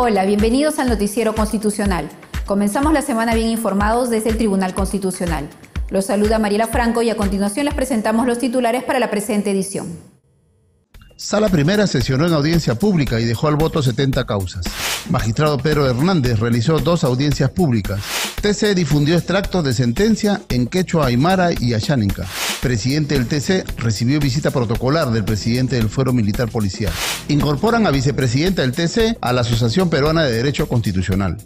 Hola, bienvenidos al Noticiero Constitucional. Comenzamos la semana bien informados desde el Tribunal Constitucional. Los saluda Mariela Franco y a continuación les presentamos los titulares para la presente edición. Sala Primera sesionó en audiencia pública y dejó al voto 70 causas. Magistrado Pedro Hernández realizó dos audiencias públicas. TC difundió extractos de sentencia en quechua aymara y ayánica. Presidente del TC recibió visita protocolar del presidente del Fuero Militar Policial. Incorporan a vicepresidenta del TC a la Asociación Peruana de Derecho Constitucional.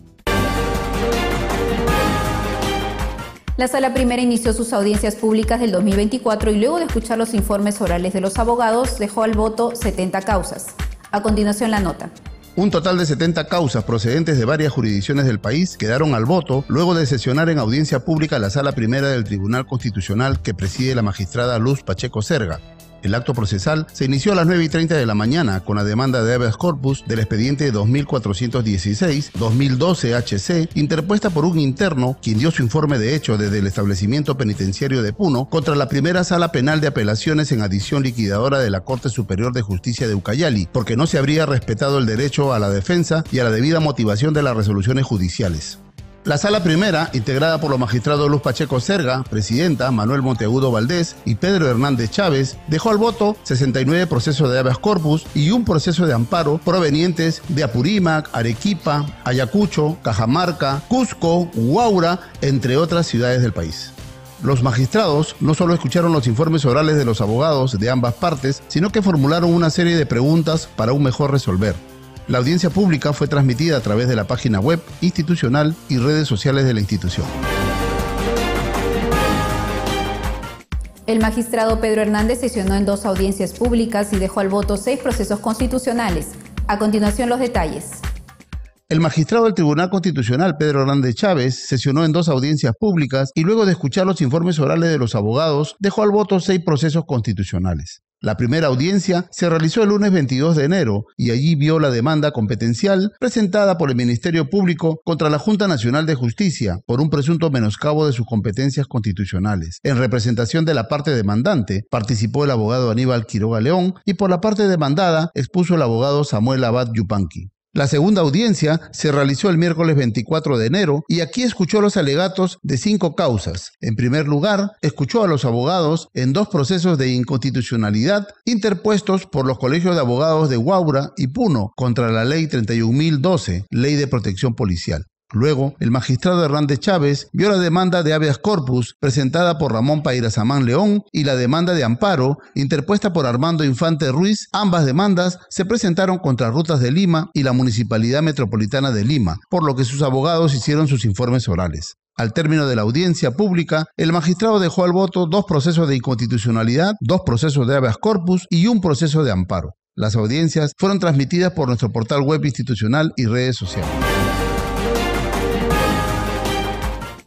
La Sala Primera inició sus audiencias públicas del 2024 y luego de escuchar los informes orales de los abogados dejó al voto 70 causas. A continuación la nota. Un total de 70 causas procedentes de varias jurisdicciones del país quedaron al voto luego de sesionar en audiencia pública la sala primera del Tribunal Constitucional que preside la magistrada Luz Pacheco Serga. El acto procesal se inició a las 9 y 30 de la mañana con la demanda de habeas corpus del expediente 2416-2012-HC, interpuesta por un interno, quien dio su informe de hecho desde el establecimiento penitenciario de Puno, contra la primera sala penal de apelaciones en adición liquidadora de la Corte Superior de Justicia de Ucayali, porque no se habría respetado el derecho a la defensa y a la debida motivación de las resoluciones judiciales. La sala primera, integrada por los magistrados Luz Pacheco Serga, presidenta, Manuel Monteagudo Valdés y Pedro Hernández Chávez, dejó al voto 69 procesos de habeas corpus y un proceso de amparo provenientes de Apurímac, Arequipa, Ayacucho, Cajamarca, Cusco, Huaura, entre otras ciudades del país. Los magistrados no solo escucharon los informes orales de los abogados de ambas partes, sino que formularon una serie de preguntas para un mejor resolver. La audiencia pública fue transmitida a través de la página web institucional y redes sociales de la institución. El magistrado Pedro Hernández sesionó en dos audiencias públicas y dejó al voto seis procesos constitucionales. A continuación los detalles. El magistrado del Tribunal Constitucional, Pedro Hernández Chávez, sesionó en dos audiencias públicas y luego de escuchar los informes orales de los abogados, dejó al voto seis procesos constitucionales. La primera audiencia se realizó el lunes 22 de enero y allí vio la demanda competencial presentada por el Ministerio Público contra la Junta Nacional de Justicia por un presunto menoscabo de sus competencias constitucionales. En representación de la parte demandante participó el abogado Aníbal Quiroga León y por la parte demandada expuso el abogado Samuel Abad Yupanqui. La segunda audiencia se realizó el miércoles 24 de enero y aquí escuchó los alegatos de cinco causas. En primer lugar, escuchó a los abogados en dos procesos de inconstitucionalidad interpuestos por los colegios de abogados de Huaura y Puno contra la Ley 31.012, Ley de Protección Policial. Luego, el magistrado Hernández Chávez vio la demanda de habeas corpus presentada por Ramón Pairazamán León y la demanda de amparo interpuesta por Armando Infante Ruiz. Ambas demandas se presentaron contra Rutas de Lima y la Municipalidad Metropolitana de Lima, por lo que sus abogados hicieron sus informes orales. Al término de la audiencia pública, el magistrado dejó al voto dos procesos de inconstitucionalidad, dos procesos de habeas corpus y un proceso de amparo. Las audiencias fueron transmitidas por nuestro portal web institucional y redes sociales.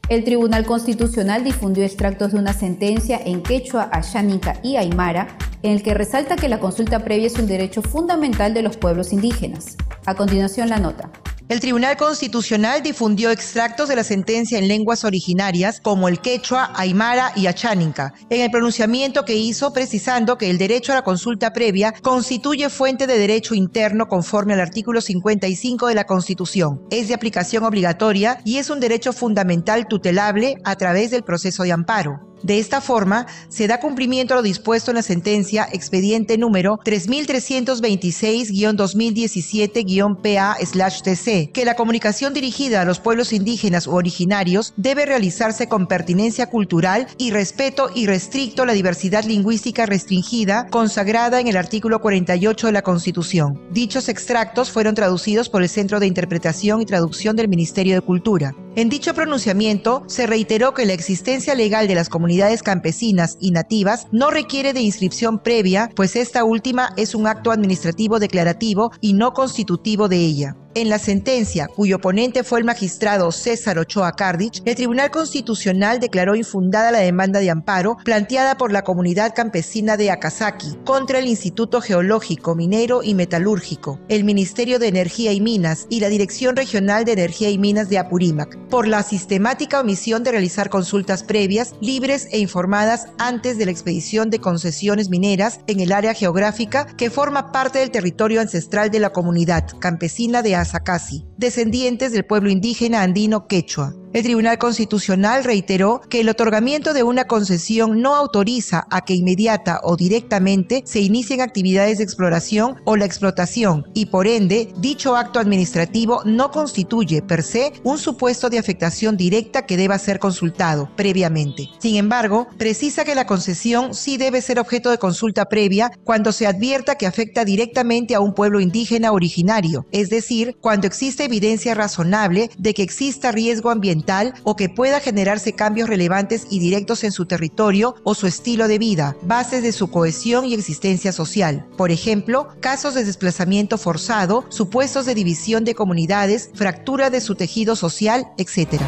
El Tribunal Constitucional difundió extractos de una sentencia en quechua, ayánica y aymara en el que resalta que la consulta previa es un derecho fundamental de los pueblos indígenas. A continuación la nota. El Tribunal Constitucional difundió extractos de la sentencia en lenguas originarias como el quechua, aymara y acháninca, en el pronunciamiento que hizo precisando que el derecho a la consulta previa constituye fuente de derecho interno conforme al artículo 55 de la Constitución. Es de aplicación obligatoria y es un derecho fundamental tutelable a través del proceso de amparo. De esta forma, se da cumplimiento a lo dispuesto en la sentencia expediente número 3326-2017-PA-TC, que la comunicación dirigida a los pueblos indígenas u originarios debe realizarse con pertinencia cultural y respeto irrestricto a la diversidad lingüística restringida consagrada en el artículo 48 de la Constitución. Dichos extractos fueron traducidos por el Centro de Interpretación y Traducción del Ministerio de Cultura. En dicho pronunciamiento se reiteró que la existencia legal de las comunidades campesinas y nativas no requiere de inscripción previa, pues esta última es un acto administrativo declarativo y no constitutivo de ella. En la sentencia, cuyo ponente fue el magistrado César Ochoa Cardich, el Tribunal Constitucional declaró infundada la demanda de amparo planteada por la comunidad campesina de Akasaki contra el Instituto Geológico, Minero y Metalúrgico, el Ministerio de Energía y Minas y la Dirección Regional de Energía y Minas de Apurímac, por la sistemática omisión de realizar consultas previas, libres e informadas antes de la expedición de concesiones mineras en el área geográfica que forma parte del territorio ancestral de la comunidad campesina de Casacasi, descendientes del pueblo indígena andino quechua. El Tribunal Constitucional reiteró que el otorgamiento de una concesión no autoriza a que inmediata o directamente se inicien actividades de exploración o la explotación y por ende dicho acto administrativo no constituye per se un supuesto de afectación directa que deba ser consultado previamente. Sin embargo, precisa que la concesión sí debe ser objeto de consulta previa cuando se advierta que afecta directamente a un pueblo indígena originario, es decir, cuando existe evidencia razonable de que exista riesgo ambiental o que pueda generarse cambios relevantes y directos en su territorio o su estilo de vida, bases de su cohesión y existencia social. Por ejemplo, casos de desplazamiento forzado, supuestos de división de comunidades, fractura de su tejido social, etc.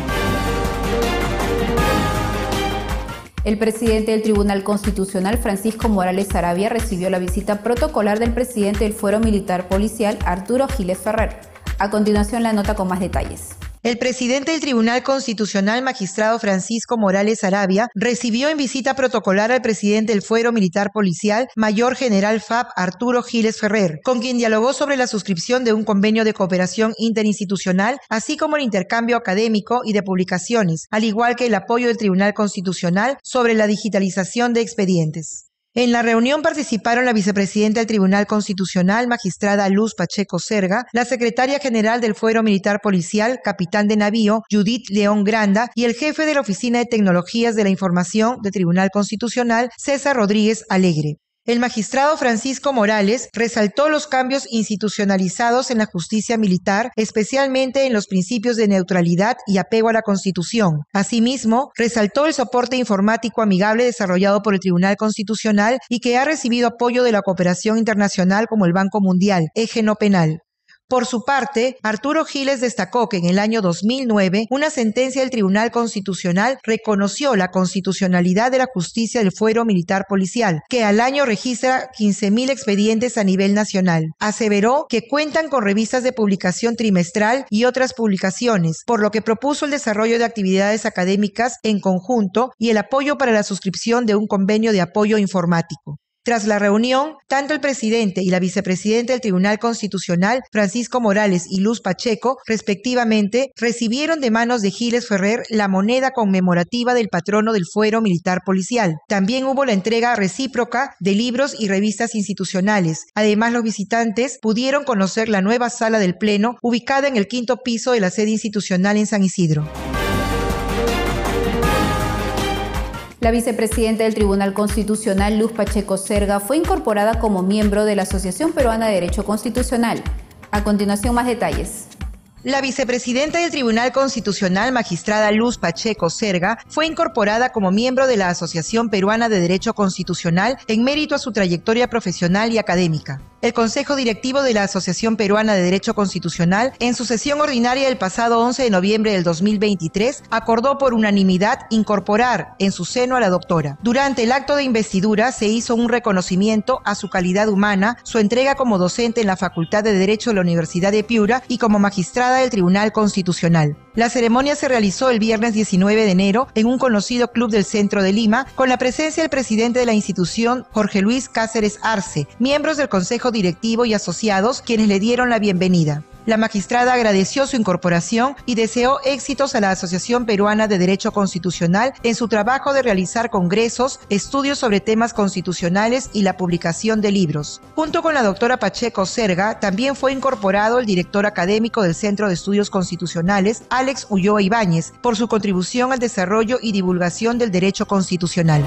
El presidente del Tribunal Constitucional, Francisco Morales Arabia, recibió la visita protocolar del presidente del Fuero Militar Policial, Arturo Giles Ferrer. A continuación, la nota con más detalles. El presidente del Tribunal Constitucional, magistrado Francisco Morales Arabia, recibió en visita protocolar al presidente del Fuero Militar Policial, mayor general FAB Arturo Giles Ferrer, con quien dialogó sobre la suscripción de un convenio de cooperación interinstitucional, así como el intercambio académico y de publicaciones, al igual que el apoyo del Tribunal Constitucional sobre la digitalización de expedientes. En la reunión participaron la vicepresidenta del Tribunal Constitucional, magistrada Luz Pacheco Serga, la secretaria general del Fuero Militar Policial, capitán de navío, Judith León Granda, y el jefe de la Oficina de Tecnologías de la Información del Tribunal Constitucional, César Rodríguez Alegre. El magistrado Francisco Morales resaltó los cambios institucionalizados en la justicia militar, especialmente en los principios de neutralidad y apego a la Constitución. Asimismo, resaltó el soporte informático amigable desarrollado por el Tribunal Constitucional y que ha recibido apoyo de la cooperación internacional como el Banco Mundial, eje no penal. Por su parte, Arturo Giles destacó que en el año 2009 una sentencia del Tribunal Constitucional reconoció la constitucionalidad de la justicia del fuero militar policial, que al año registra 15.000 expedientes a nivel nacional. Aseveró que cuentan con revistas de publicación trimestral y otras publicaciones, por lo que propuso el desarrollo de actividades académicas en conjunto y el apoyo para la suscripción de un convenio de apoyo informático. Tras la reunión, tanto el presidente y la vicepresidenta del Tribunal Constitucional, Francisco Morales y Luz Pacheco, respectivamente, recibieron de manos de Giles Ferrer la moneda conmemorativa del patrono del fuero militar policial. También hubo la entrega recíproca de libros y revistas institucionales. Además, los visitantes pudieron conocer la nueva sala del Pleno, ubicada en el quinto piso de la sede institucional en San Isidro. La vicepresidenta del Tribunal Constitucional, Luz Pacheco Serga, fue incorporada como miembro de la Asociación Peruana de Derecho Constitucional. A continuación, más detalles. La vicepresidenta del Tribunal Constitucional, magistrada Luz Pacheco Serga, fue incorporada como miembro de la Asociación Peruana de Derecho Constitucional en mérito a su trayectoria profesional y académica. El Consejo Directivo de la Asociación Peruana de Derecho Constitucional, en su sesión ordinaria el pasado 11 de noviembre del 2023, acordó por unanimidad incorporar en su seno a la doctora. Durante el acto de investidura se hizo un reconocimiento a su calidad humana, su entrega como docente en la Facultad de Derecho de la Universidad de Piura y como magistrada del Tribunal Constitucional. La ceremonia se realizó el viernes 19 de enero en un conocido club del centro de Lima, con la presencia del presidente de la institución, Jorge Luis Cáceres Arce, miembros del Directivo y asociados, quienes le dieron la bienvenida. La magistrada agradeció su incorporación y deseó éxitos a la Asociación Peruana de Derecho Constitucional en su trabajo de realizar congresos, estudios sobre temas constitucionales y la publicación de libros. Junto con la doctora Pacheco Serga, también fue incorporado el director académico del Centro de Estudios Constitucionales, Alex Ulloa Ibáñez, por su contribución al desarrollo y divulgación del derecho constitucional.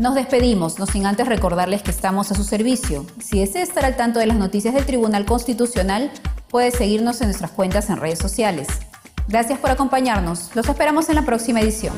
Nos despedimos, no sin antes recordarles que estamos a su servicio. Si desea estar al tanto de las noticias del Tribunal Constitucional, puede seguirnos en nuestras cuentas en redes sociales. Gracias por acompañarnos. Los esperamos en la próxima edición.